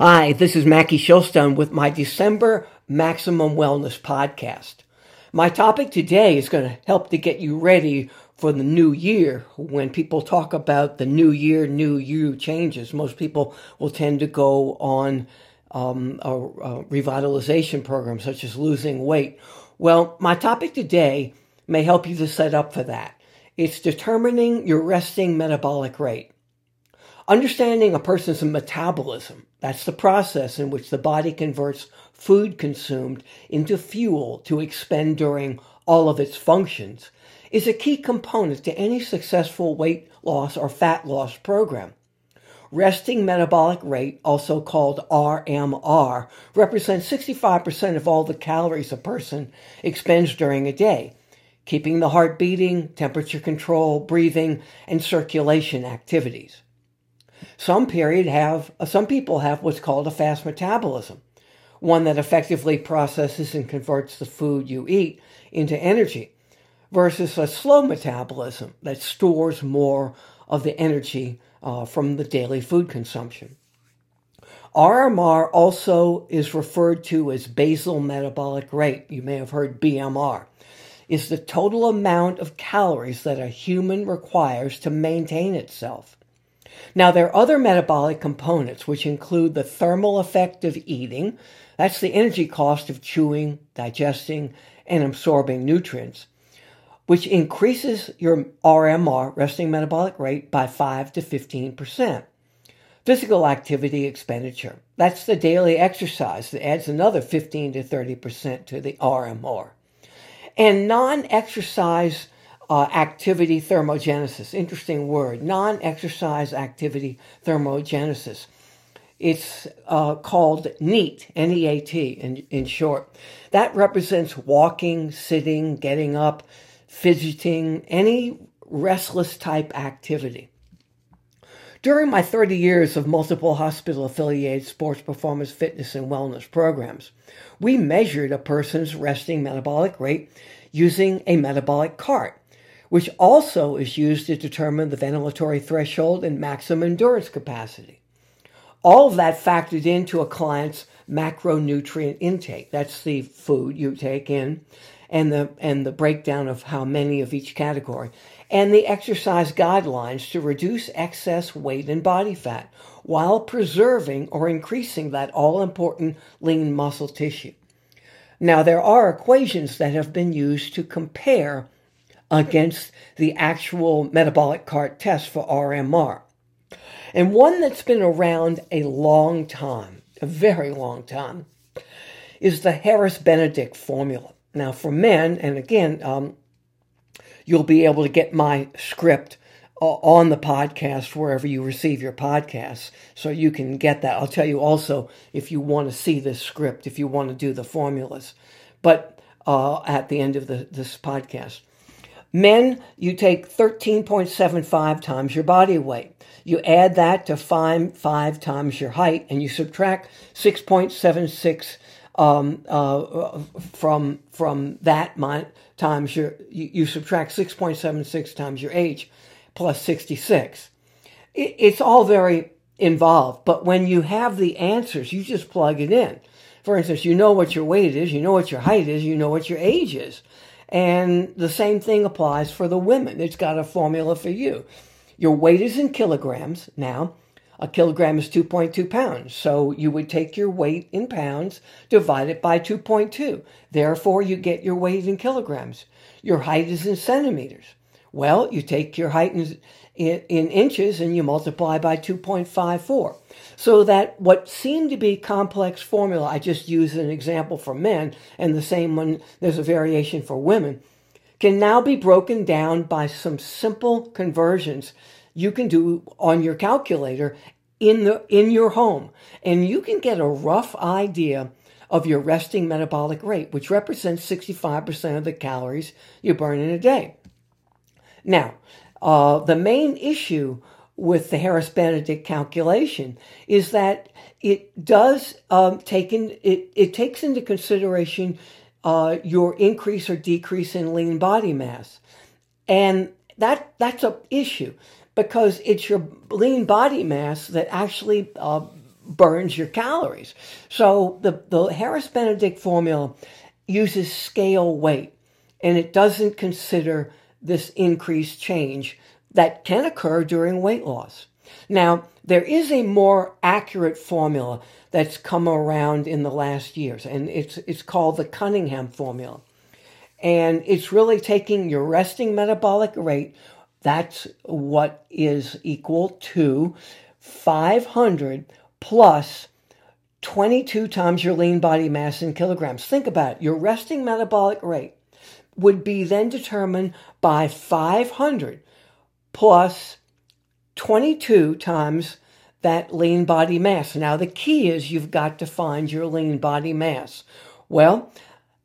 Hi, this is Mackie Shilstone with my December Maximum Wellness Podcast. My topic today is going to help to get you ready for the new year. When people talk about the new year, new you changes, most people will tend to go on um, a, a revitalization program such as losing weight. Well, my topic today may help you to set up for that. It's determining your resting metabolic rate. Understanding a person's metabolism, that's the process in which the body converts food consumed into fuel to expend during all of its functions, is a key component to any successful weight loss or fat loss program. Resting metabolic rate, also called RMR, represents 65% of all the calories a person expends during a day, keeping the heart beating, temperature control, breathing, and circulation activities. Some period have some people have what's called a fast metabolism, one that effectively processes and converts the food you eat into energy, versus a slow metabolism that stores more of the energy uh, from the daily food consumption. RMR also is referred to as basal metabolic rate. You may have heard BMR. Is the total amount of calories that a human requires to maintain itself. Now, there are other metabolic components, which include the thermal effect of eating. That's the energy cost of chewing, digesting, and absorbing nutrients, which increases your RMR, resting metabolic rate, by 5 to 15%. Physical activity expenditure. That's the daily exercise that adds another 15 to 30% to the RMR. And non exercise uh, activity thermogenesis. Interesting word. Non exercise activity thermogenesis. It's uh, called NEAT, N E A T in, in short. That represents walking, sitting, getting up, fidgeting, any restless type activity. During my 30 years of multiple hospital affiliated sports performance fitness and wellness programs, we measured a person's resting metabolic rate using a metabolic cart which also is used to determine the ventilatory threshold and maximum endurance capacity. All of that factored into a client's macronutrient intake. That's the food you take in and the and the breakdown of how many of each category and the exercise guidelines to reduce excess weight and body fat while preserving or increasing that all important lean muscle tissue. Now there are equations that have been used to compare against the actual metabolic cart test for RMR. And one that's been around a long time, a very long time, is the Harris Benedict formula. Now, for men, and again, um, you'll be able to get my script uh, on the podcast wherever you receive your podcasts, so you can get that. I'll tell you also if you want to see this script, if you want to do the formulas, but uh, at the end of the, this podcast. Men, you take 13.75 times your body weight. You add that to five, five times your height, and you subtract 6.76 um, uh, from from that times your you, you subtract 6.76 times your age plus 66. It, it's all very involved, but when you have the answers, you just plug it in. For instance, you know what your weight is, you know what your height is, you know what your age is. And the same thing applies for the women. It's got a formula for you. Your weight is in kilograms now. A kilogram is 2.2 pounds. So you would take your weight in pounds, divide it by 2.2. Therefore, you get your weight in kilograms. Your height is in centimeters. Well, you take your height in, in, in inches and you multiply by 2.54. So that what seemed to be complex formula, I just used an example for men, and the same one, there's a variation for women, can now be broken down by some simple conversions you can do on your calculator in the in your home and you can get a rough idea of your resting metabolic rate which represents 65% of the calories you burn in a day now uh, the main issue with the Harris Benedict calculation is that it does um, take in, it, it takes into consideration uh, your increase or decrease in lean body mass. And that that's a issue because it's your lean body mass that actually uh, burns your calories. So the, the Harris Benedict formula uses scale weight and it doesn't consider this increased change that can occur during weight loss. Now, there is a more accurate formula that's come around in the last years, and it's, it's called the Cunningham formula. And it's really taking your resting metabolic rate, that's what is equal to 500 plus 22 times your lean body mass in kilograms. Think about it. Your resting metabolic rate would be then determined by 500 plus 22 times that lean body mass. Now, the key is you've got to find your lean body mass. Well,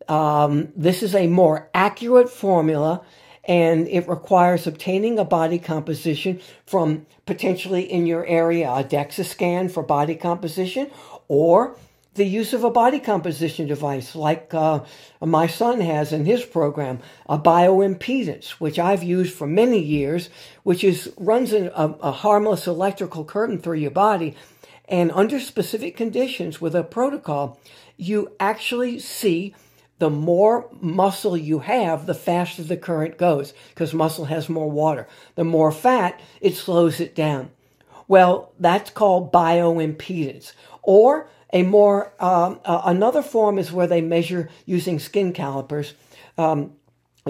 um, this is a more accurate formula and it requires obtaining a body composition from potentially in your area a DEXA scan for body composition or the use of a body composition device like uh, my son has in his program, a bioimpedance, which I've used for many years, which is runs a, a harmless electrical current through your body. And under specific conditions with a protocol, you actually see the more muscle you have, the faster the current goes because muscle has more water. The more fat, it slows it down. Well, that's called bioimpedance. Or a more um, uh, another form is where they measure using skin calipers. Um,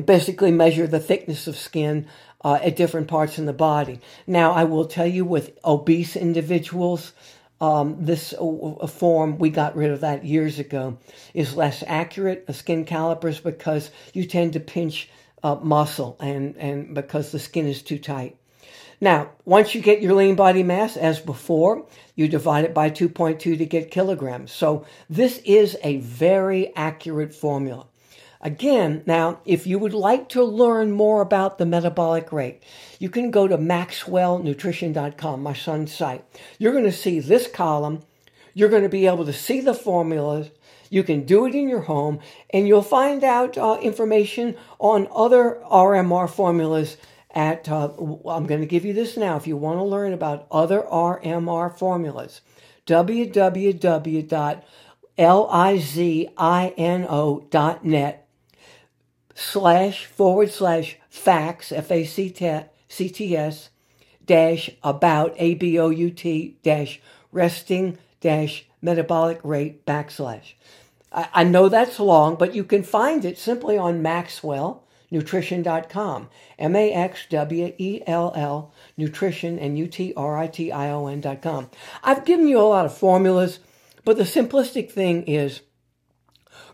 basically measure the thickness of skin uh, at different parts in the body. Now, I will tell you, with obese individuals, um, this uh, form, we got rid of that years ago, is less accurate, the skin calipers, because you tend to pinch uh, muscle and, and because the skin is too tight. Now, once you get your lean body mass, as before, you divide it by 2.2 to get kilograms. So this is a very accurate formula. Again, now, if you would like to learn more about the metabolic rate, you can go to maxwellnutrition.com, my son's site. You're going to see this column. You're going to be able to see the formulas. You can do it in your home, and you'll find out uh, information on other RMR formulas at, uh, I'm going to give you this now if you want to learn about other RMR formulas. www.lizino.net slash forward slash facts, F A C T S, dash about, A B O U T, dash resting, dash metabolic rate, backslash. I, I know that's long, but you can find it simply on maxwellnutrition.com. M A X W E L L, nutrition, and U T R I T I O N.com. I've given you a lot of formulas, but the simplistic thing is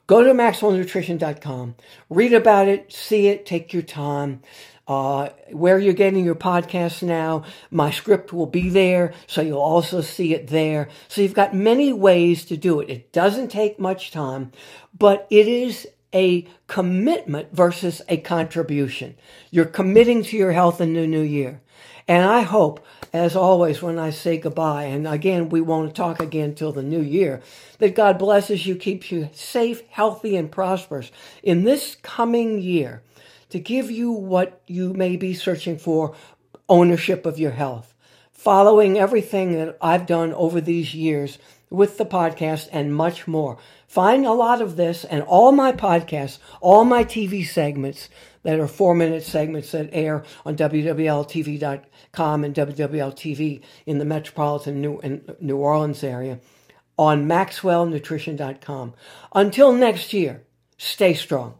Go to maxwellnutrition.com, read about it, see it, take your time. Uh, where you're getting your podcast now, my script will be there, so you'll also see it there. So you've got many ways to do it. It doesn't take much time, but it is a commitment versus a contribution. You're committing to your health in the new year. And I hope, as always, when I say goodbye, and again, we won't talk again till the new year, that God blesses you, keeps you safe, healthy, and prosperous in this coming year to give you what you may be searching for ownership of your health. Following everything that I've done over these years with the podcast and much more. Find a lot of this and all my podcasts, all my TV segments that are four minute segments that air on WWLTV.com and WWLTV in the metropolitan New, New Orleans area on MaxwellNutrition.com. Until next year, stay strong.